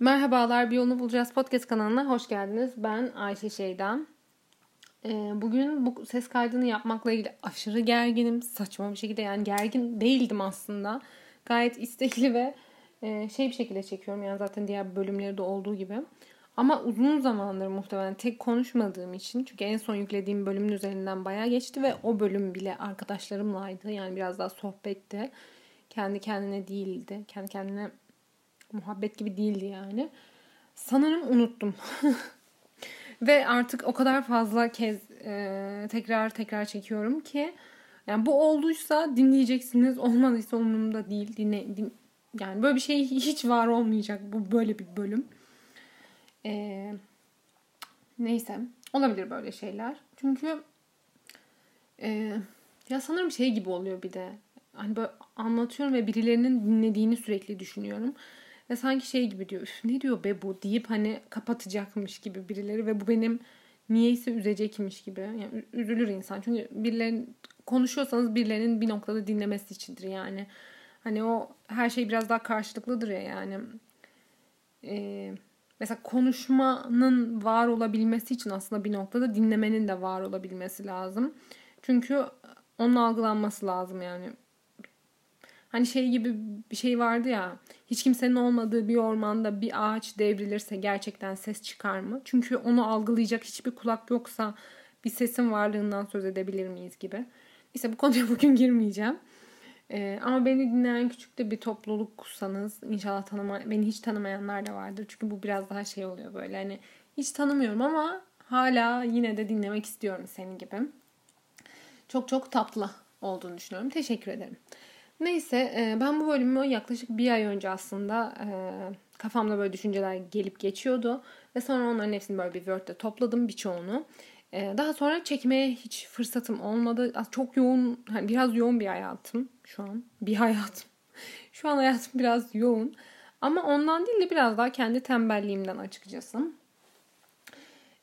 Merhabalar, Bir Yolunu Bulacağız podcast kanalına hoş geldiniz. Ben Ayşe Şeydan. Ee, bugün bu ses kaydını yapmakla ilgili aşırı gerginim. Saçma bir şekilde yani gergin değildim aslında. Gayet istekli ve e, şey bir şekilde çekiyorum. Yani zaten diğer bölümleri de olduğu gibi. Ama uzun zamandır muhtemelen tek konuşmadığım için çünkü en son yüklediğim bölümün üzerinden bayağı geçti ve o bölüm bile arkadaşlarımlaydı. Yani biraz daha sohbetti. Kendi kendine değildi. Kendi kendine muhabbet gibi değildi yani. Sanırım unuttum. ve artık o kadar fazla kez e, tekrar tekrar çekiyorum ki yani bu olduysa dinleyeceksiniz. Olmadıysa umurumda değil. Dinle, din, yani böyle bir şey hiç var olmayacak bu böyle bir bölüm. Ee, neyse. Olabilir böyle şeyler. Çünkü e, ya sanırım şey gibi oluyor bir de. Hani böyle anlatıyorum ve birilerinin dinlediğini sürekli düşünüyorum. Ve sanki şey gibi diyor. Üf, ne diyor be bu deyip hani kapatacakmış gibi birileri ve bu benim niyeyse üzecekmiş gibi. Yani üzülür insan. Çünkü birilerinin konuşuyorsanız birilerinin bir noktada dinlemesi içindir yani. Hani o her şey biraz daha karşılıklıdır ya yani. Ee, mesela konuşmanın var olabilmesi için aslında bir noktada dinlemenin de var olabilmesi lazım. Çünkü onun algılanması lazım yani. Hani şey gibi bir şey vardı ya. Hiç kimsenin olmadığı bir ormanda bir ağaç devrilirse gerçekten ses çıkar mı? Çünkü onu algılayacak hiçbir kulak yoksa bir sesin varlığından söz edebilir miyiz gibi. Neyse bu konuya bugün girmeyeceğim. Ee, ama beni dinleyen küçük de bir topluluksanız inşallah tanıma, beni hiç tanımayanlar da vardır. Çünkü bu biraz daha şey oluyor böyle hani hiç tanımıyorum ama hala yine de dinlemek istiyorum senin gibi. Çok çok tatlı olduğunu düşünüyorum. Teşekkür ederim. Neyse e, ben bu bölümü yaklaşık bir ay önce aslında e, kafamda böyle düşünceler gelip geçiyordu. Ve sonra onların hepsini böyle bir Word'de topladım birçoğunu. E, daha sonra çekmeye hiç fırsatım olmadı. Çok yoğun, hani biraz yoğun bir hayatım şu an. Bir hayatım. Şu an hayatım biraz yoğun. Ama ondan değil de biraz daha kendi tembelliğimden açıkçası.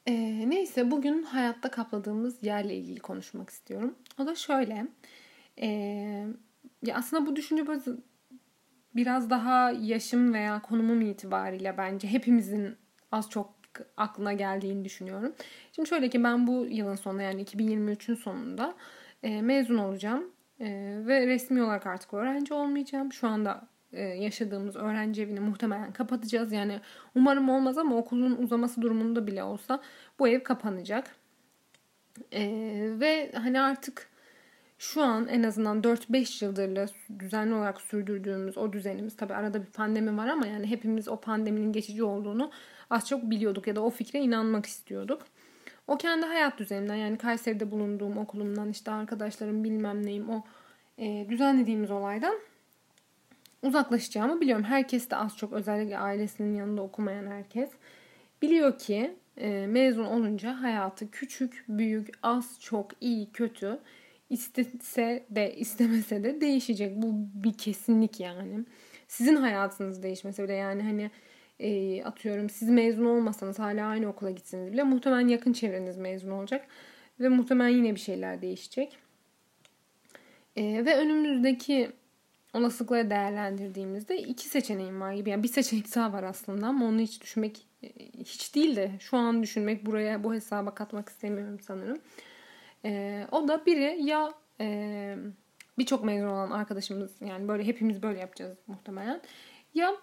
E, neyse bugün hayatta kapladığımız yerle ilgili konuşmak istiyorum. O da şöyle. E, ya aslında bu düşünce böyle biraz daha yaşım veya konumum itibariyle bence hepimizin az çok aklına geldiğini düşünüyorum. Şimdi şöyle ki ben bu yılın sonunda yani 2023'ün sonunda e, mezun olacağım. E, ve resmi olarak artık öğrenci olmayacağım. Şu anda e, yaşadığımız öğrenci evini muhtemelen kapatacağız. Yani umarım olmaz ama okulun uzaması durumunda bile olsa bu ev kapanacak. E, ve hani artık şu an en azından 4-5 yıldır düzenli olarak sürdürdüğümüz o düzenimiz tabi arada bir pandemi var ama yani hepimiz o pandeminin geçici olduğunu az çok biliyorduk ya da o fikre inanmak istiyorduk. O kendi hayat düzenimden yani Kayseri'de bulunduğum okulumdan işte arkadaşlarım bilmem neyim o e, düzenlediğimiz olaydan uzaklaşacağımı biliyorum. Herkes de az çok özellikle ailesinin yanında okumayan herkes biliyor ki e, mezun olunca hayatı küçük, büyük, az, çok, iyi, kötü istese de istemese de değişecek. Bu bir kesinlik yani. Sizin hayatınız değişmese bile yani hani e, atıyorum siz mezun olmasanız hala aynı okula gitseniz bile muhtemelen yakın çevreniz mezun olacak. Ve muhtemelen yine bir şeyler değişecek. E, ve önümüzdeki olasılıkları değerlendirdiğimizde iki seçeneğim var gibi. Yani bir seçenek daha var aslında ama onu hiç düşünmek hiç değil de şu an düşünmek buraya bu hesaba katmak istemiyorum sanırım. E, o da biri ya e, birçok mezun olan arkadaşımız yani böyle hepimiz böyle yapacağız muhtemelen. Ya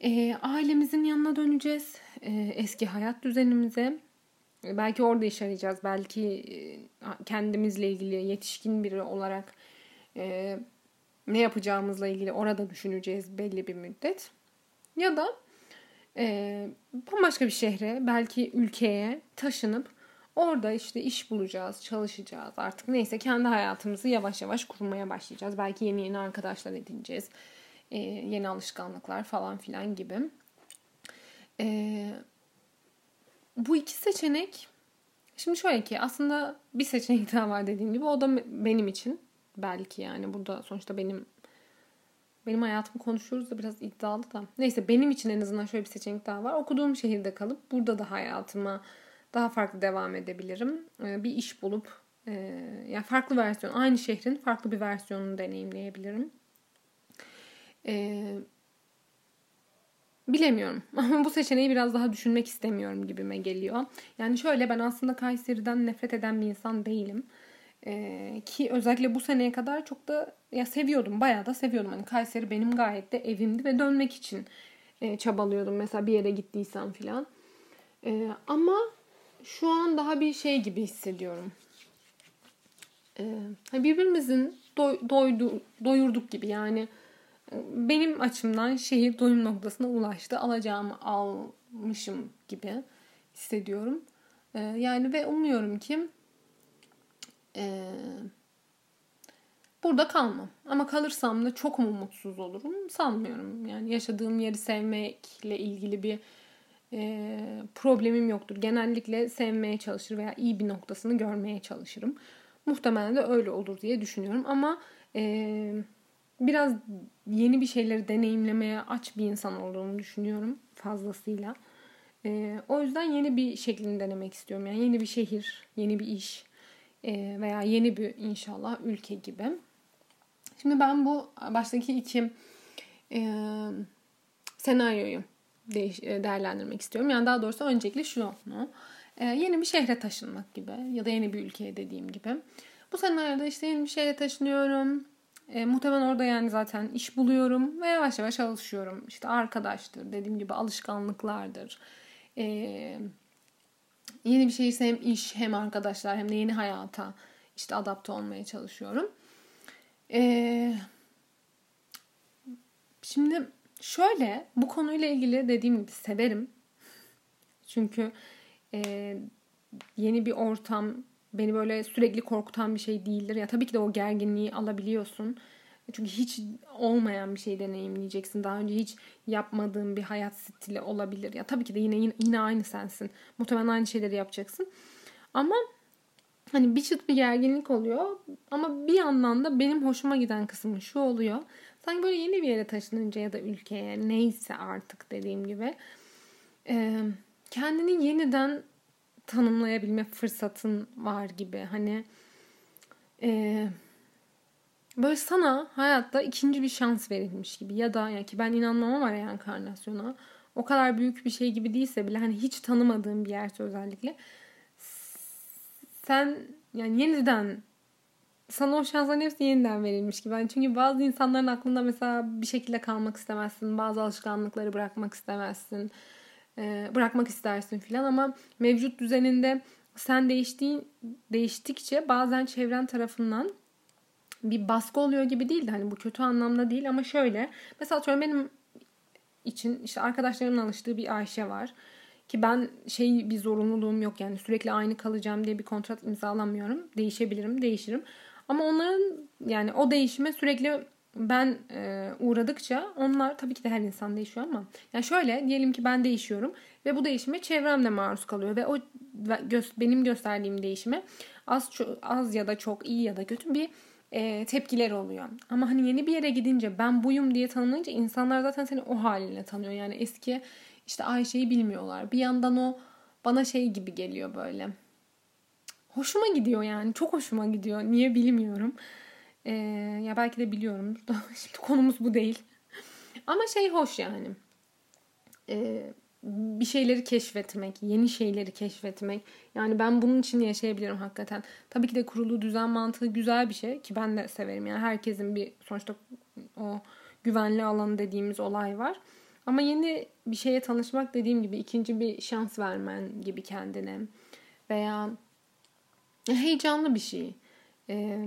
e, ailemizin yanına döneceğiz. E, eski hayat düzenimize. E, belki orada iş arayacağız. Belki e, kendimizle ilgili yetişkin biri olarak e, ne yapacağımızla ilgili orada düşüneceğiz belli bir müddet. Ya da e, bambaşka bir şehre, belki ülkeye taşınıp Orada işte iş bulacağız, çalışacağız artık neyse kendi hayatımızı yavaş yavaş kurmaya başlayacağız. Belki yeni yeni arkadaşlar edineceğiz. Ee, yeni alışkanlıklar falan filan gibi. Ee, bu iki seçenek şimdi şöyle ki aslında bir seçenek daha var dediğim gibi o da benim için belki yani burada sonuçta benim benim hayatımı konuşuyoruz da biraz iddialı da. Neyse benim için en azından şöyle bir seçenek daha var. Okuduğum şehirde kalıp burada da hayatıma daha farklı devam edebilirim. E, bir iş bulup e, yani farklı versiyon, aynı şehrin farklı bir versiyonunu deneyimleyebilirim. E, bilemiyorum ama bu seçeneği biraz daha düşünmek istemiyorum gibime geliyor. Yani şöyle ben aslında Kayseri'den nefret eden bir insan değilim. Ee, ki özellikle bu seneye kadar çok da ya seviyordum. Bayağı da seviyordum. Hani Kayseri benim gayet de evimdi ve dönmek için e, çabalıyordum. Mesela bir yere gittiysem filan. E, ama şu an daha bir şey gibi hissediyorum. E, birbirimizin doy, doydu, doyurduk gibi yani benim açımdan şehir doyum noktasına ulaştı. Alacağımı almışım gibi hissediyorum. E, yani ve umuyorum ki e, burada kalmam. Ama kalırsam da çok mu mutsuz olurum sanmıyorum. Yani yaşadığım yeri sevmekle ilgili bir e, problemim yoktur. Genellikle sevmeye çalışır veya iyi bir noktasını görmeye çalışırım. Muhtemelen de öyle olur diye düşünüyorum. Ama e, biraz yeni bir şeyleri deneyimlemeye aç bir insan olduğumu düşünüyorum fazlasıyla. E, o yüzden yeni bir şeklini denemek istiyorum. Yani yeni bir şehir, yeni bir iş e, veya yeni bir inşallah ülke gibi. Şimdi ben bu baştaki iki e, senaryoyu değiş, e, değerlendirmek istiyorum. Yani daha doğrusu öncelikle şu e, yeni bir şehre taşınmak gibi ya da yeni bir ülkeye dediğim gibi. Bu senaryoda işte yeni bir şehre taşınıyorum. E, muhtemelen orada yani zaten iş buluyorum ve yavaş yavaş alışıyorum. İşte arkadaştır, dediğim gibi alışkanlıklardır. E, yeni bir şeyse hem iş hem arkadaşlar hem de yeni hayata işte adapte olmaya çalışıyorum. E, şimdi şöyle bu konuyla ilgili dediğim gibi severim. Çünkü e, yeni bir ortam beni böyle sürekli korkutan bir şey değildir. Ya tabii ki de o gerginliği alabiliyorsun. Çünkü hiç olmayan bir şey deneyimleyeceksin. Daha önce hiç yapmadığın bir hayat stili olabilir. Ya tabii ki de yine yine, aynı sensin. Muhtemelen aynı şeyleri yapacaksın. Ama hani bir çıt bir gerginlik oluyor. Ama bir yandan da benim hoşuma giden kısmı şu oluyor. Sanki böyle yeni bir yere taşınınca ya da ülkeye neyse artık dediğim gibi kendini yeniden tanımlayabilme fırsatın var gibi. Hani e, böyle sana hayatta ikinci bir şans verilmiş gibi ya da yani ki ben inanmam ama reenkarnasyona o kadar büyük bir şey gibi değilse bile hani hiç tanımadığım bir yerse özellikle sen yani yeniden sana o şansların hepsi yeniden verilmiş gibi. Yani çünkü bazı insanların aklında mesela bir şekilde kalmak istemezsin. Bazı alışkanlıkları bırakmak istemezsin bırakmak istersin filan ama mevcut düzeninde sen değiştiğin değiştikçe bazen çevren tarafından bir baskı oluyor gibi değil de hani bu kötü anlamda değil ama şöyle mesela atıyorum benim için işte arkadaşlarımın alıştığı bir Ayşe var ki ben şey bir zorunluluğum yok yani sürekli aynı kalacağım diye bir kontrat imzalamıyorum. Değişebilirim değişirim. Ama onların yani o değişime sürekli ben e, uğradıkça onlar tabii ki de her insan değişiyor ama yani şöyle diyelim ki ben değişiyorum ve bu değişime çevrem de maruz kalıyor ve o benim gösterdiğim değişime az az ya da çok iyi ya da kötü bir e, tepkiler oluyor. Ama hani yeni bir yere gidince ben buyum diye tanımlayınca insanlar zaten seni o haline tanıyor. Yani eski işte Ayşe'yi bilmiyorlar. Bir yandan o bana şey gibi geliyor böyle. Hoşuma gidiyor yani. Çok hoşuma gidiyor. Niye bilmiyorum. Ee, ya belki de biliyorum. Şimdi konumuz bu değil. Ama şey hoş yani. Ee, bir şeyleri keşfetmek, yeni şeyleri keşfetmek. Yani ben bunun için yaşayabilirim hakikaten. Tabii ki de kurulu düzen mantığı güzel bir şey ki ben de severim. Yani herkesin bir sonuçta o güvenli alanı dediğimiz olay var. Ama yeni bir şeye tanışmak dediğim gibi ikinci bir şans vermen gibi kendine veya heyecanlı bir şey. Ee,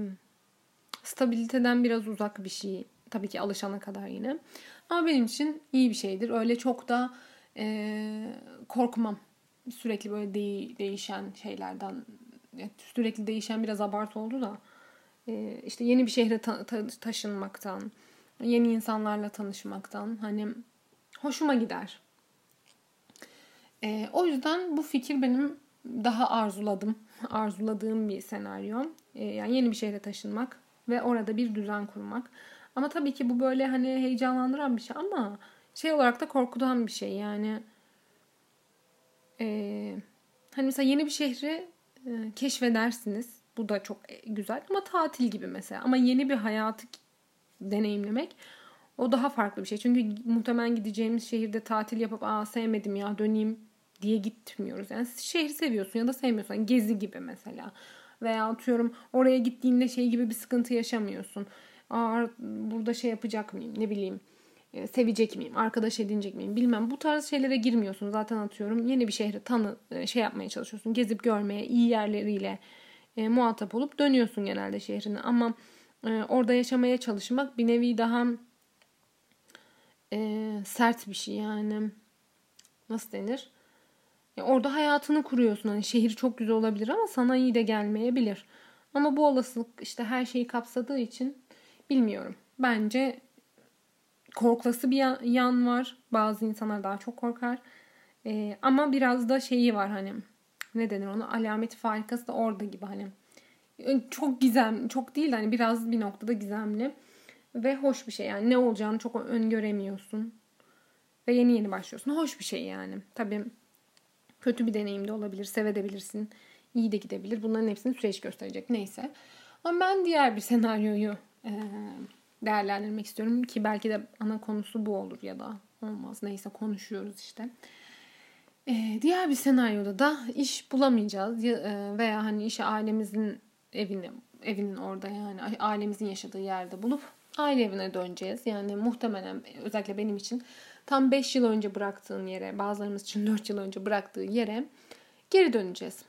stabiliteden biraz uzak bir şey. Tabii ki alışana kadar yine. Ama benim için iyi bir şeydir. Öyle çok da e, korkmam. Sürekli böyle de- değişen şeylerden. Sürekli değişen biraz abartı oldu da. E, işte yeni bir şehre ta- ta- taşınmaktan, yeni insanlarla tanışmaktan hani hoşuma gider. E, o yüzden bu fikir benim daha arzuladım. Arzuladığım bir senaryo. E, yani yeni bir şehre taşınmak ve orada bir düzen kurmak. Ama tabii ki bu böyle hani heyecanlandıran bir şey ama şey olarak da korkutan bir şey yani. Ee, hani mesela yeni bir şehri e, keşfedersiniz. Bu da çok güzel ama tatil gibi mesela. Ama yeni bir hayatı deneyimlemek o daha farklı bir şey. Çünkü muhtemelen gideceğimiz şehirde tatil yapıp aa sevmedim ya döneyim diye gitmiyoruz. Yani şehri seviyorsun ya da sevmiyorsun. Yani gezi gibi mesela. Veya atıyorum oraya gittiğinde şey gibi bir sıkıntı yaşamıyorsun. Aa burada şey yapacak mıyım ne bileyim e, sevecek miyim, arkadaş edinecek miyim bilmem. Bu tarz şeylere girmiyorsun. Zaten atıyorum yeni bir şehri tanı e, şey yapmaya çalışıyorsun. Gezip görmeye, iyi yerleriyle e, muhatap olup dönüyorsun genelde şehrine. Ama e, orada yaşamaya çalışmak bir nevi daha e, sert bir şey yani. Nasıl denir? Ya orada hayatını kuruyorsun. Hani şehir çok güzel olabilir ama sana iyi de gelmeyebilir. Ama bu olasılık işte her şeyi kapsadığı için bilmiyorum. Bence korklası bir yan var. Bazı insanlar daha çok korkar. Ee, ama biraz da şeyi var hani ne denir ona alameti farikası da orada gibi hani çok gizem çok değil hani biraz bir noktada gizemli ve hoş bir şey yani ne olacağını çok öngöremiyorsun ve yeni yeni başlıyorsun hoş bir şey yani tabii kötü bir deneyim de olabilir sevebilirsin iyi de gidebilir. Bunların hepsini süreç gösterecek. Neyse. Ama ben diğer bir senaryoyu e, değerlendirmek istiyorum ki belki de ana konusu bu olur ya da olmaz. Neyse konuşuyoruz işte. Ee, diğer bir senaryoda da iş bulamayacağız. E, veya hani işi ailemizin evini evinin orada yani ailemizin yaşadığı yerde bulup aile evine döneceğiz. Yani muhtemelen özellikle benim için tam 5 yıl önce bıraktığın yere, bazılarımız için 4 yıl önce bıraktığı yere geri döneceğiz.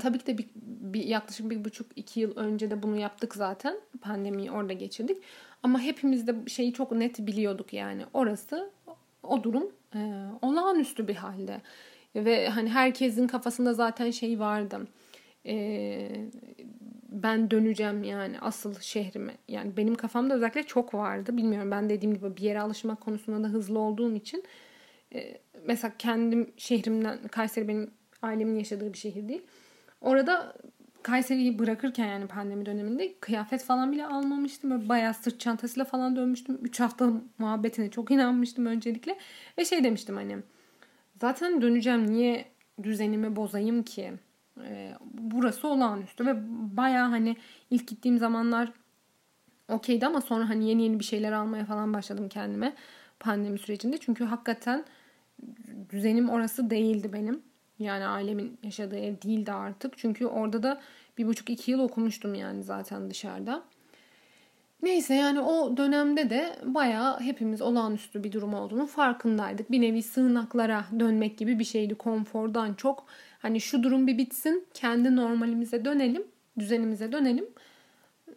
Tabii ki de bir, bir yaklaşık bir buçuk iki yıl önce de bunu yaptık zaten. Pandemiyi orada geçirdik. Ama hepimiz de şeyi çok net biliyorduk yani. Orası o durum e, olağanüstü bir halde. Ve hani herkesin kafasında zaten şey vardı. E, ben döneceğim yani asıl şehrime. Yani benim kafamda özellikle çok vardı. Bilmiyorum ben dediğim gibi bir yere alışmak konusunda da hızlı olduğum için. E, mesela kendim şehrimden, Kayseri benim ailemin yaşadığı bir şehir değil Orada Kayseri'yi bırakırken yani pandemi döneminde kıyafet falan bile almamıştım. Böyle bayağı sırt çantasıyla falan dönmüştüm. 3 hafta muhabbetine çok inanmıştım öncelikle. Ve şey demiştim hani zaten döneceğim niye düzenimi bozayım ki? Ee, burası olağanüstü ve bayağı hani ilk gittiğim zamanlar okeydi ama sonra hani yeni yeni bir şeyler almaya falan başladım kendime pandemi sürecinde. Çünkü hakikaten düzenim orası değildi benim. Yani ailemin yaşadığı ev değildi artık. Çünkü orada da bir buçuk iki yıl okumuştum yani zaten dışarıda. Neyse yani o dönemde de bayağı hepimiz olağanüstü bir durum olduğunu farkındaydık. Bir nevi sığınaklara dönmek gibi bir şeydi konfordan çok. Hani şu durum bir bitsin, kendi normalimize dönelim, düzenimize dönelim.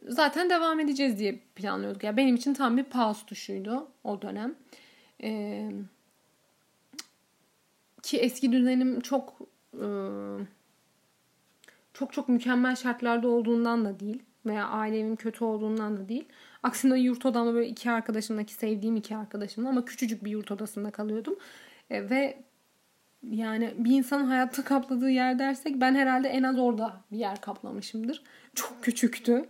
Zaten devam edeceğiz diye planlıyorduk. Ya yani benim için tam bir pause tuşuydu o dönem. Ee, ki eski düzenim çok çok çok mükemmel şartlarda olduğundan da değil veya ailemin kötü olduğundan da değil. Aksine yurt odamda böyle iki arkadaşımla ki sevdiğim iki arkadaşımla ama küçücük bir yurt odasında kalıyordum. E, ve yani bir insanın hayatta kapladığı yer dersek ben herhalde en az orada bir yer kaplamışımdır. Çok küçüktü.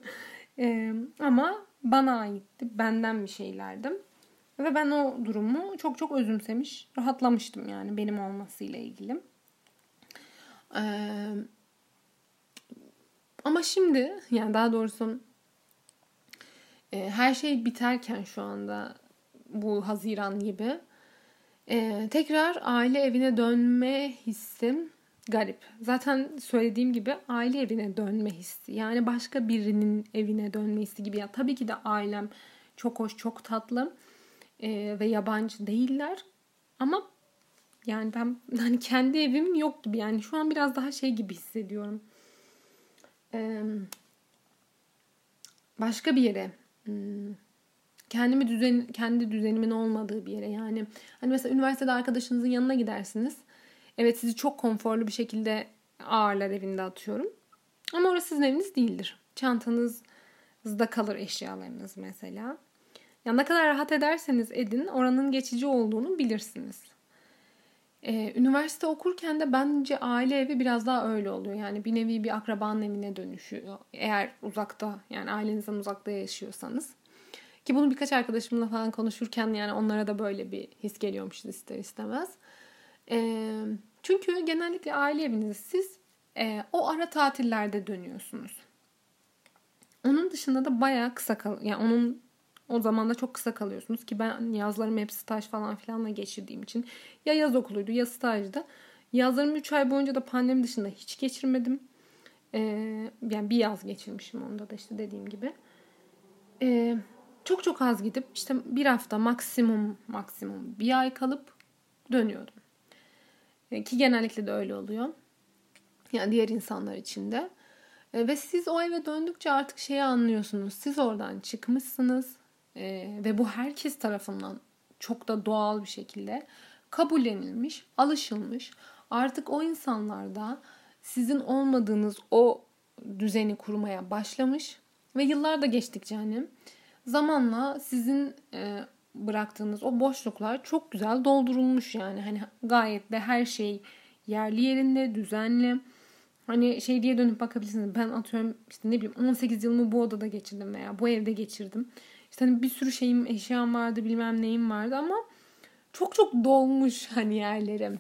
E, ama bana aitti. Benden bir şeylerdim. Ve ben o durumu çok çok özümsemiş, rahatlamıştım yani benim olmasıyla ilgili. Ee, ama şimdi yani daha doğrusu e, her şey biterken şu anda bu Haziran gibi e, tekrar aile evine dönme hissim garip. Zaten söylediğim gibi aile evine dönme hissi. Yani başka birinin evine dönme hissi gibi. Ya tabii ki de ailem çok hoş, çok tatlı e, ve yabancı değiller. Ama yani ben hani kendi evim yok gibi. Yani şu an biraz daha şey gibi hissediyorum. Başka bir yere hmm, kendimi düzen kendi düzenimin olmadığı bir yere yani hani mesela üniversitede arkadaşınızın yanına gidersiniz. Evet sizi çok konforlu bir şekilde ağırlar evinde atıyorum. Ama orası sizin eviniz değildir. Çantanızda kalır eşyalarınız mesela. Ya ne kadar rahat ederseniz edin oranın geçici olduğunu bilirsiniz. Ee, üniversite okurken de bence aile evi biraz daha öyle oluyor. Yani bir nevi bir akrabanın evine dönüşüyor. Eğer uzakta yani ailenizden uzakta yaşıyorsanız. Ki bunu birkaç arkadaşımla falan konuşurken yani onlara da böyle bir his geliyormuş ister istemez. Ee, Çünkü genellikle aile evinizi siz e, o ara tatillerde dönüyorsunuz. Onun dışında da bayağı kısa kal yani onun o zaman da çok kısa kalıyorsunuz ki ben yazlarım hep staj falan filanla geçirdiğim için ya yaz okuluydu ya stajdı. Yazlarım 3 ay boyunca da pandemi dışında hiç geçirmedim. Ee, yani bir yaz geçirmişim onda da işte dediğim gibi. Ee, çok çok az gidip işte bir hafta maksimum maksimum bir ay kalıp dönüyordum. Ee, ki genellikle de öyle oluyor. Yani diğer insanlar için de. Ee, ve siz o eve döndükçe artık şeyi anlıyorsunuz. Siz oradan çıkmışsınız. Ee, ve bu herkes tarafından çok da doğal bir şekilde kabullenilmiş, alışılmış. Artık o insanlarda sizin olmadığınız o düzeni kurmaya başlamış. Ve yıllar da geçtikçe hani zamanla sizin e, bıraktığınız o boşluklar çok güzel doldurulmuş yani. Hani gayet de her şey yerli yerinde düzenli. Hani şey diye dönüp bakabilirsiniz. Ben atıyorum işte ne bileyim 18 yılımı bu odada geçirdim veya bu evde geçirdim işte hani bir sürü şeyim eşyam vardı bilmem neyim vardı ama çok çok dolmuş hani yerlerim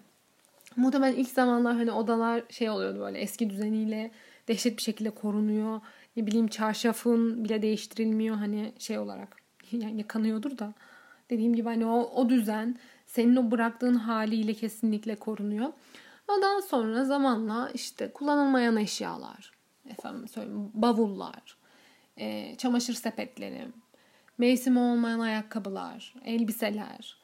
muhtemelen ilk zamanlar hani odalar şey oluyordu böyle eski düzeniyle dehşet bir şekilde korunuyor. Ne bileyim çarşafın bile değiştirilmiyor hani şey olarak. Yani yakanıyordur da. Dediğim gibi hani o, o düzen senin o bıraktığın haliyle kesinlikle korunuyor. Ondan sonra zamanla işte kullanılmayan eşyalar, efendim söyleyeyim bavullar, e, çamaşır sepetleri, mevsimi olmayan ayakkabılar, elbiseler,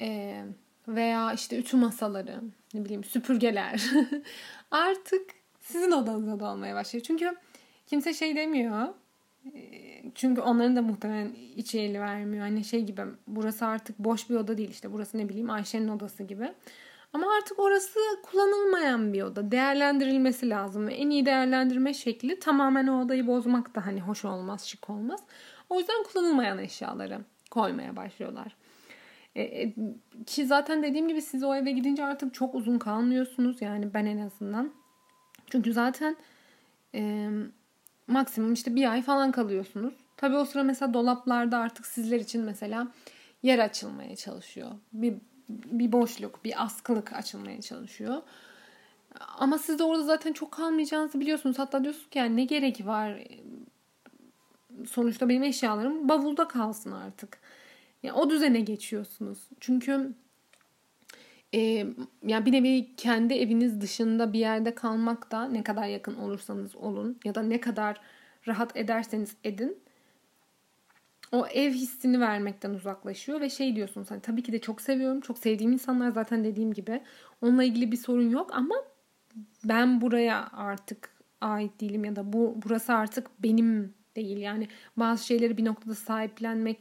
e, veya işte ütü masaları, ne bileyim süpürgeler artık sizin odanızda da olmaya başlıyor. Çünkü kimse şey demiyor. Çünkü onların da muhtemelen içi eli vermiyor. Hani şey gibi burası artık boş bir oda değil işte. Burası ne bileyim Ayşe'nin odası gibi. Ama artık orası kullanılmayan bir oda. Değerlendirilmesi lazım. En iyi değerlendirme şekli tamamen o odayı bozmak da hani hoş olmaz, şık olmaz. O yüzden kullanılmayan eşyaları koymaya başlıyorlar. E, e, ki zaten dediğim gibi siz o eve gidince artık çok uzun kalmıyorsunuz. Yani ben en azından. Çünkü zaten e, maksimum işte bir ay falan kalıyorsunuz. Tabii o sıra mesela dolaplarda artık sizler için mesela yer açılmaya çalışıyor. Bir, bir boşluk, bir askılık açılmaya çalışıyor. Ama siz de orada zaten çok kalmayacağınızı biliyorsunuz. Hatta diyorsunuz ki yani ne gerek var? Sonuçta benim eşyalarım bavulda kalsın artık. Yani o düzene geçiyorsunuz. Çünkü e, yani bir nevi kendi eviniz dışında bir yerde kalmak da ne kadar yakın olursanız olun ya da ne kadar rahat ederseniz edin o ev hissini vermekten uzaklaşıyor ve şey diyorsunuz hani tabii ki de çok seviyorum. Çok sevdiğim insanlar zaten dediğim gibi onunla ilgili bir sorun yok ama ben buraya artık ait değilim ya da bu burası artık benim değil. Yani bazı şeyleri bir noktada sahiplenmek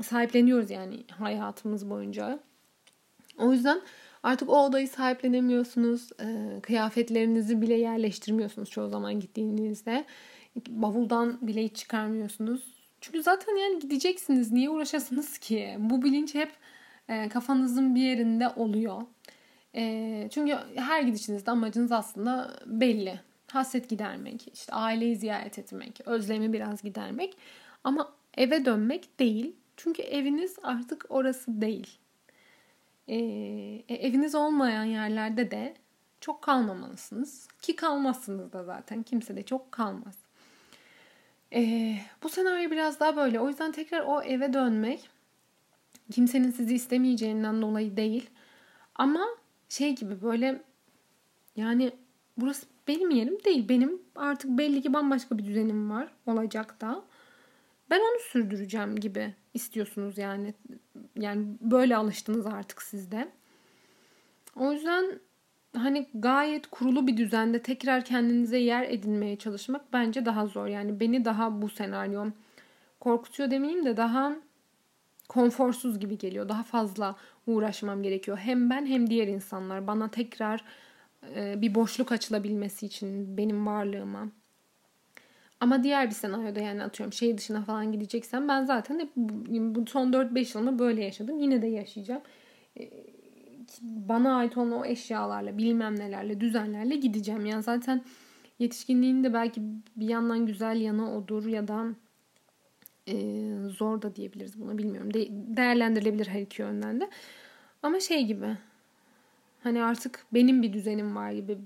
sahipleniyoruz yani hayatımız boyunca. O yüzden artık o odayı sahiplenemiyorsunuz. E, kıyafetlerinizi bile yerleştirmiyorsunuz çoğu zaman gittiğinizde. Bavuldan bile hiç çıkarmıyorsunuz. Çünkü zaten yani gideceksiniz. Niye uğraşasınız ki? Bu bilinç hep e, kafanızın bir yerinde oluyor. E, çünkü her gidişinizde amacınız aslında belli. Hasret gidermek, işte aileyi ziyaret etmek, özlemi biraz gidermek. Ama eve dönmek değil. Çünkü eviniz artık orası değil. Ee, e, eviniz olmayan yerlerde de çok kalmamalısınız. Ki kalmazsınız da zaten. Kimse de çok kalmaz. Ee, bu senaryo biraz daha böyle. O yüzden tekrar o eve dönmek kimsenin sizi istemeyeceğinden dolayı değil. Ama şey gibi böyle yani burası benim yerim değil. Benim artık belli ki bambaşka bir düzenim var. Olacak da. Ben onu sürdüreceğim gibi istiyorsunuz yani. Yani böyle alıştınız artık sizde. O yüzden hani gayet kurulu bir düzende tekrar kendinize yer edinmeye çalışmak bence daha zor. Yani beni daha bu senaryom korkutuyor demeyeyim de daha konforsuz gibi geliyor. Daha fazla uğraşmam gerekiyor. Hem ben hem diğer insanlar bana tekrar bir boşluk açılabilmesi için benim varlığıma. Ama diğer bir senaryoda yani atıyorum şehir dışına falan gideceksem ben zaten hep bu son 4-5 yılımda böyle yaşadım. Yine de yaşayacağım. Ee, bana ait olan o eşyalarla bilmem nelerle düzenlerle gideceğim. Yani zaten yetişkinliğin de belki bir yandan güzel yanı odur ya da e, zor da diyebiliriz buna bilmiyorum. De- değerlendirilebilir her iki yönden de. Ama şey gibi Hani artık benim bir düzenim var gibi.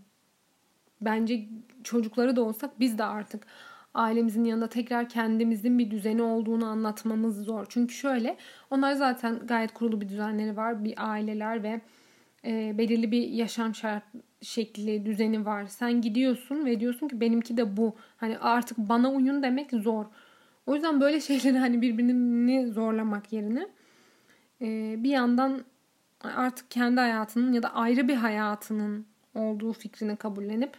Bence çocukları da olsak biz de artık ailemizin yanında tekrar kendimizin bir düzeni olduğunu anlatmamız zor. Çünkü şöyle onlar zaten gayet kurulu bir düzenleri var. Bir aileler ve e, belirli bir yaşam şart şekli, düzeni var. Sen gidiyorsun ve diyorsun ki benimki de bu. Hani artık bana uyun demek zor. O yüzden böyle şeyleri hani birbirini zorlamak yerine e, bir yandan artık kendi hayatının ya da ayrı bir hayatının olduğu fikrini kabullenip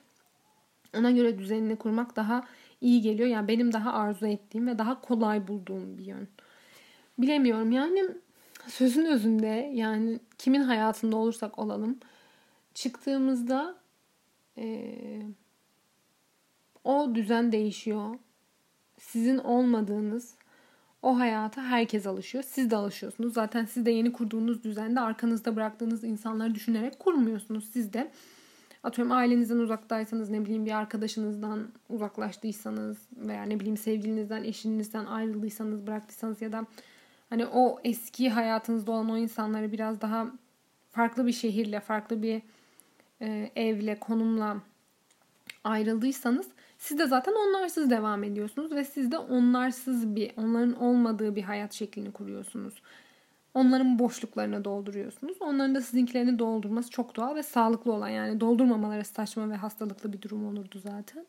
ona göre düzenini kurmak daha iyi geliyor. Yani benim daha arzu ettiğim ve daha kolay bulduğum bir yön. Bilemiyorum yani sözün özünde yani kimin hayatında olursak olalım çıktığımızda e, o düzen değişiyor. Sizin olmadığınız o hayata herkes alışıyor. Siz de alışıyorsunuz. Zaten siz de yeni kurduğunuz düzende arkanızda bıraktığınız insanları düşünerek kurmuyorsunuz. Siz de atıyorum ailenizden uzaktaysanız ne bileyim bir arkadaşınızdan uzaklaştıysanız veya ne bileyim sevgilinizden, eşinizden ayrıldıysanız, bıraktıysanız ya da hani o eski hayatınızda olan o insanları biraz daha farklı bir şehirle, farklı bir e, evle, konumla ayrıldıysanız siz de zaten onlarsız devam ediyorsunuz ve siz de onlarsız bir, onların olmadığı bir hayat şeklini kuruyorsunuz. Onların boşluklarını dolduruyorsunuz. Onların da sizinkilerini doldurması çok doğal ve sağlıklı olan yani doldurmamaları saçma ve hastalıklı bir durum olurdu zaten.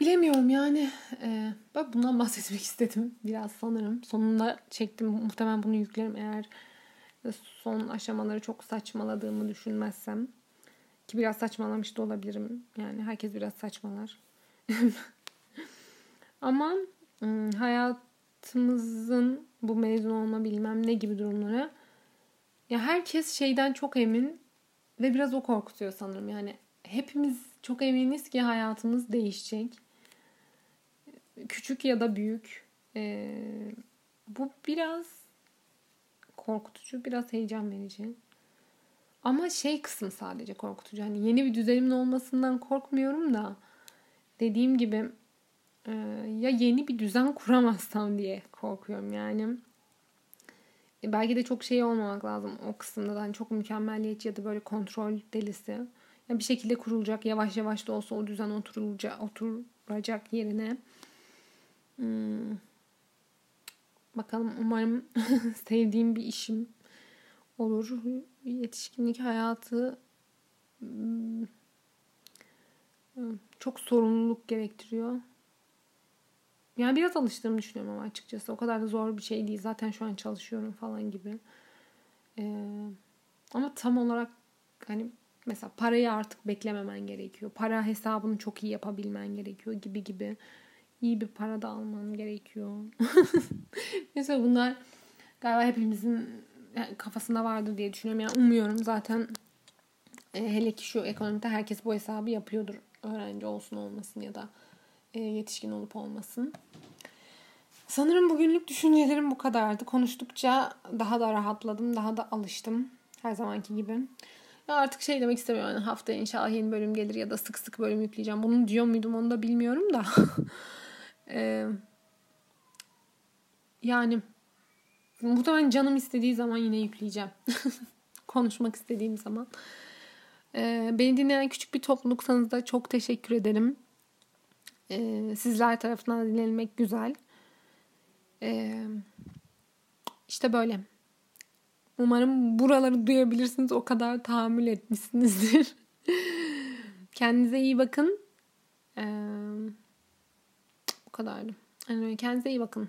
Bilemiyorum yani. E, ben bundan bahsetmek istedim biraz sanırım. Sonunda çektim. Muhtemelen bunu yüklerim eğer son aşamaları çok saçmaladığımı düşünmezsem. Ki biraz saçmalamış da olabilirim. Yani herkes biraz saçmalar. Ama hayatımızın bu mezun olma bilmem ne gibi durumlara ya herkes şeyden çok emin ve biraz o korkutuyor sanırım. Yani hepimiz çok eminiz ki hayatımız değişecek. Küçük ya da büyük. Ee, bu biraz korkutucu, biraz heyecan verici. Ama şey kısım sadece korkutucu. Hani yeni bir düzenimin olmasından korkmuyorum da dediğim gibi e, ya yeni bir düzen kuramazsam diye korkuyorum yani. E, belki de çok şey olmamak lazım o kısımda da. Hani çok mükemmelliyetçi ya da böyle kontrol delisi. Yani bir şekilde kurulacak yavaş yavaş da olsa o düzen oturulacak, oturacak yerine. Hmm. Bakalım umarım sevdiğim bir işim olur. Yetişkinlik hayatı hmm, çok sorumluluk gerektiriyor. Yani biraz alıştığımı düşünüyorum ama açıkçası. O kadar da zor bir şey değil. Zaten şu an çalışıyorum falan gibi. Ee, ama tam olarak hani mesela parayı artık beklememen gerekiyor. Para hesabını çok iyi yapabilmen gerekiyor gibi gibi. İyi bir para da alman gerekiyor. mesela bunlar galiba hepimizin kafasında vardır diye düşünüyorum. Yani umuyorum zaten e, hele ki şu ekonomide herkes bu hesabı yapıyordur. Öğrenci olsun olmasın ya da e, yetişkin olup olmasın. Sanırım bugünlük düşüncelerim bu kadardı. Konuştukça daha da rahatladım, daha da alıştım. Her zamanki gibi. Ya artık şey demek istemiyorum. Yani haftaya inşallah yeni bölüm gelir ya da sık sık bölüm yükleyeceğim. Bunu diyor muydum onu da bilmiyorum da. ee, yani muhtemelen canım istediği zaman yine yükleyeceğim. Konuşmak istediğim zaman. Ee, beni dinleyen küçük bir topluluksanız da çok teşekkür ederim. Ee, sizler tarafından dinlenmek güzel. Ee, işte böyle. Umarım buraları duyabilirsiniz. O kadar tahammül etmişsinizdir. Kendinize iyi bakın. Ee, bu kadardı. Yani kendinize iyi bakın.